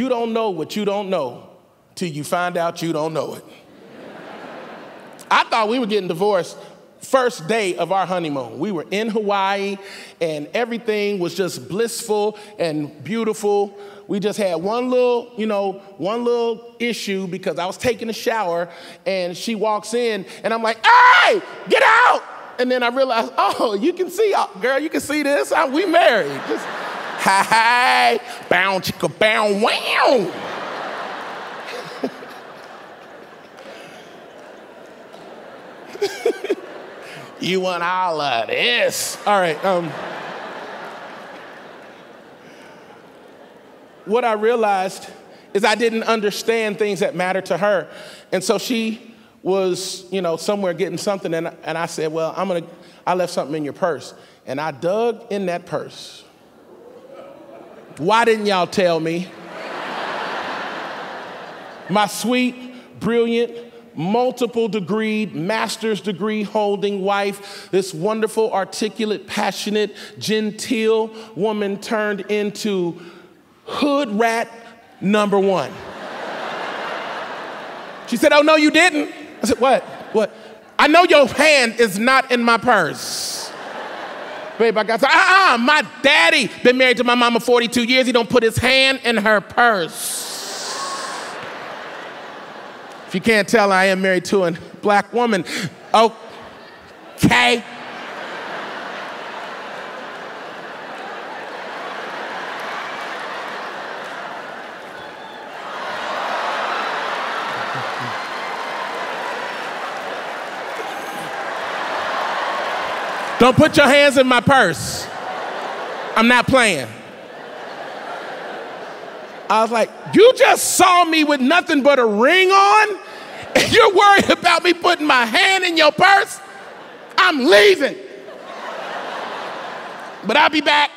You don't know what you don't know till you find out you don't know it. I thought we were getting divorced first day of our honeymoon. We were in Hawaii and everything was just blissful and beautiful. We just had one little, you know, one little issue because I was taking a shower and she walks in and I'm like, hey, get out. And then I realized, oh, you can see, uh, girl, you can see this. we married. Just, hi, hi, bow, chicka, wow. You want all of this. All right. Um, what I realized is I didn't understand things that matter to her. And so she was, you know, somewhere getting something, and, and I said, Well, I'm gonna, I left something in your purse. And I dug in that purse. Why didn't y'all tell me? My sweet, brilliant, multiple degree, master's degree holding wife, this wonderful, articulate, passionate, genteel woman turned into hood rat number one. She said, Oh, no, you didn't. I said, What? What? I know your hand is not in my purse. I got to, uh uh, my daddy been married to my mama 42 years. He don't put his hand in her purse. If you can't tell, I am married to a black woman. Okay. Don't put your hands in my purse. I'm not playing. I was like, You just saw me with nothing but a ring on, and you're worried about me putting my hand in your purse? I'm leaving. But I'll be back.